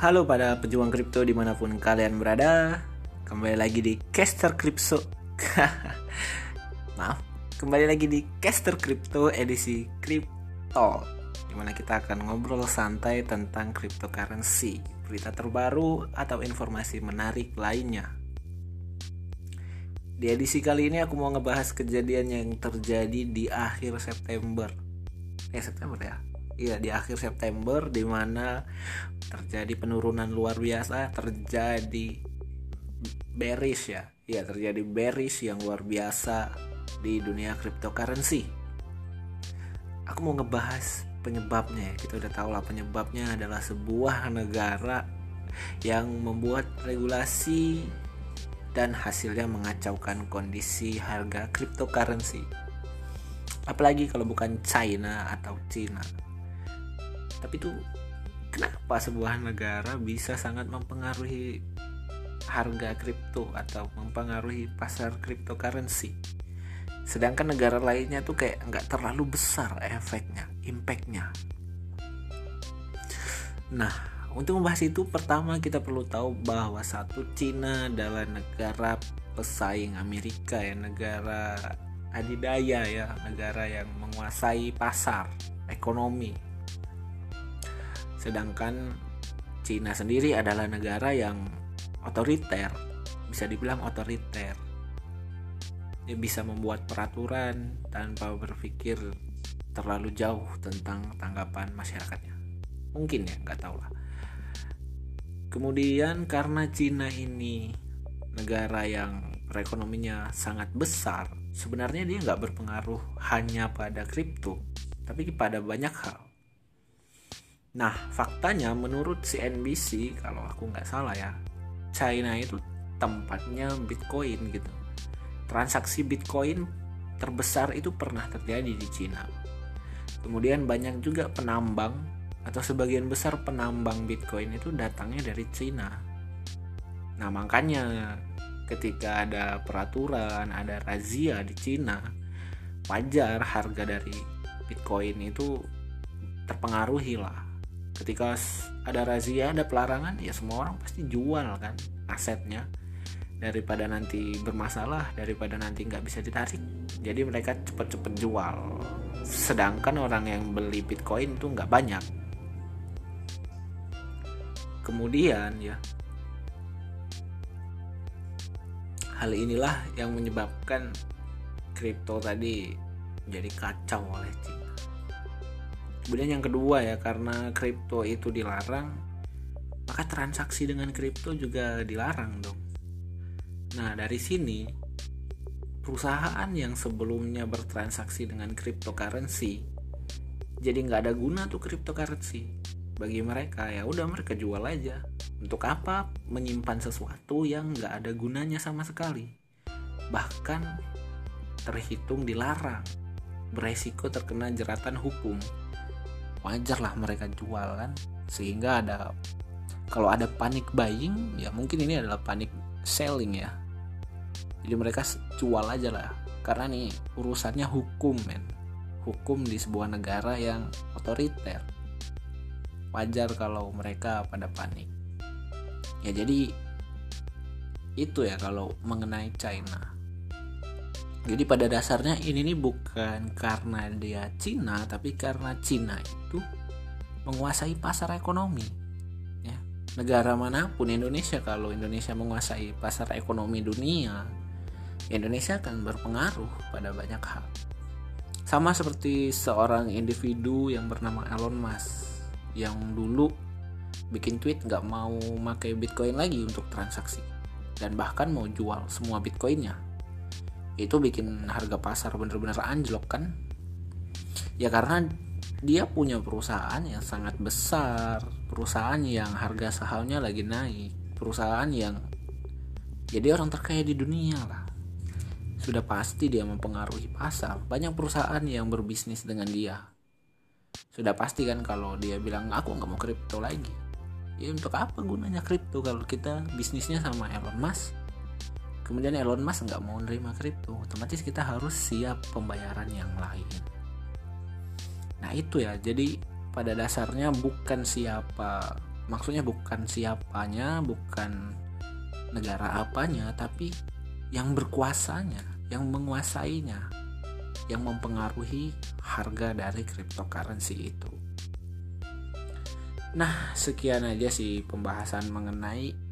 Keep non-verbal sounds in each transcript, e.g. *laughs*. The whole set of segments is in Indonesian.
Halo pada pejuang kripto di mana pun kalian berada. Kembali lagi di Caster Crypto *laughs* Maaf Kembali lagi di Caster Crypto edisi Crypto Di mana kita akan ngobrol santai tentang cryptocurrency Berita terbaru atau informasi menarik lainnya. Di edisi kali ini aku mau ngebahas kejadian yang terjadi di akhir September. Eh September ya Iya di akhir September di mana terjadi penurunan luar biasa, terjadi bearish ya. Iya, terjadi bearish yang luar biasa di dunia cryptocurrency. Aku mau ngebahas penyebabnya ya. Kita udah tahu lah penyebabnya adalah sebuah negara yang membuat regulasi dan hasilnya mengacaukan kondisi harga cryptocurrency. Apalagi kalau bukan China atau Cina tapi tuh kenapa sebuah negara bisa sangat mempengaruhi harga kripto atau mempengaruhi pasar cryptocurrency? Sedangkan negara lainnya tuh kayak nggak terlalu besar efeknya impactnya. Nah untuk membahas itu pertama kita perlu tahu bahwa satu Cina adalah negara pesaing Amerika ya negara adidaya ya negara yang menguasai pasar ekonomi Sedangkan Cina sendiri adalah negara yang otoriter, bisa dibilang otoriter. Dia bisa membuat peraturan tanpa berpikir terlalu jauh tentang tanggapan masyarakatnya. Mungkin ya, nggak tahu lah. Kemudian karena Cina ini negara yang perekonominya sangat besar, sebenarnya dia nggak berpengaruh hanya pada kripto, tapi pada banyak hal Nah, faktanya menurut CNBC, kalau aku nggak salah ya, China itu tempatnya Bitcoin gitu. Transaksi Bitcoin terbesar itu pernah terjadi di Cina. Kemudian banyak juga penambang atau sebagian besar penambang Bitcoin itu datangnya dari Cina. Nah, makanya ketika ada peraturan, ada razia di Cina, wajar harga dari Bitcoin itu terpengaruhi lah ketika ada razia ada pelarangan ya semua orang pasti jual kan asetnya. Daripada nanti bermasalah daripada nanti nggak bisa ditarik. Jadi mereka cepet-cepet jual. Sedangkan orang yang beli bitcoin itu nggak banyak. Kemudian ya. Hal inilah yang menyebabkan kripto tadi jadi kacau oleh Cina kemudian yang kedua ya karena kripto itu dilarang maka transaksi dengan kripto juga dilarang dong. Nah dari sini perusahaan yang sebelumnya bertransaksi dengan cryptocurrency jadi nggak ada guna tuh cryptocurrency bagi mereka. Ya udah mereka jual aja. Untuk apa menyimpan sesuatu yang nggak ada gunanya sama sekali? Bahkan terhitung dilarang. Beresiko terkena jeratan hukum wajar lah mereka jual kan? Sehingga ada kalau ada panic buying ya mungkin ini adalah panic selling ya. Jadi mereka jual aja lah. Karena nih urusannya hukum men. Hukum di sebuah negara yang otoriter. Wajar kalau mereka pada panik ya jadi itu ya kalau mengenai China jadi pada dasarnya ini nih bukan karena dia Cina tapi karena Cina itu menguasai pasar ekonomi. Ya, negara mana pun Indonesia kalau Indonesia menguasai pasar ekonomi dunia, Indonesia akan berpengaruh pada banyak hal. Sama seperti seorang individu yang bernama Elon Musk yang dulu bikin tweet nggak mau pakai Bitcoin lagi untuk transaksi dan bahkan mau jual semua Bitcoinnya itu bikin harga pasar bener-bener anjlok kan? Ya karena dia punya perusahaan yang sangat besar perusahaan yang harga sahamnya lagi naik perusahaan yang jadi orang terkaya di dunia lah. Sudah pasti dia mempengaruhi pasar. Banyak perusahaan yang berbisnis dengan dia. Sudah pasti kan kalau dia bilang aku nggak mau kripto lagi. Ya untuk apa gunanya kripto kalau kita bisnisnya sama Elon Musk kemudian Elon Musk nggak mau nerima kripto. Otomatis kita harus siap pembayaran yang lain. Nah itu ya. Jadi pada dasarnya bukan siapa maksudnya bukan siapanya bukan negara apanya tapi yang berkuasanya yang menguasainya yang mempengaruhi harga dari cryptocurrency itu. Nah sekian aja sih pembahasan mengenai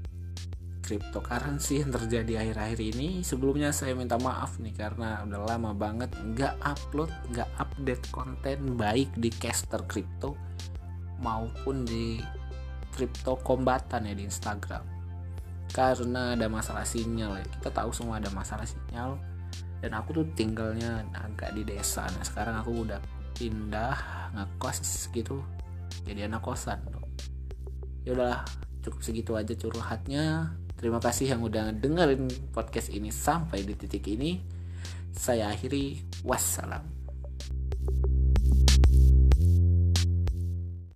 cryptocurrency yang terjadi akhir-akhir ini sebelumnya saya minta maaf nih karena udah lama banget nggak upload nggak update konten baik di caster crypto maupun di crypto kombatan ya di Instagram. Karena ada masalah sinyal ya. Kita tahu semua ada masalah sinyal. Dan aku tuh tinggalnya agak di desa. Nah sekarang aku udah pindah ngekos gitu. Jadi anak kosan ya udahlah cukup segitu aja curhatnya Terima kasih yang udah dengerin podcast ini sampai di titik ini. Saya akhiri. Wassalam.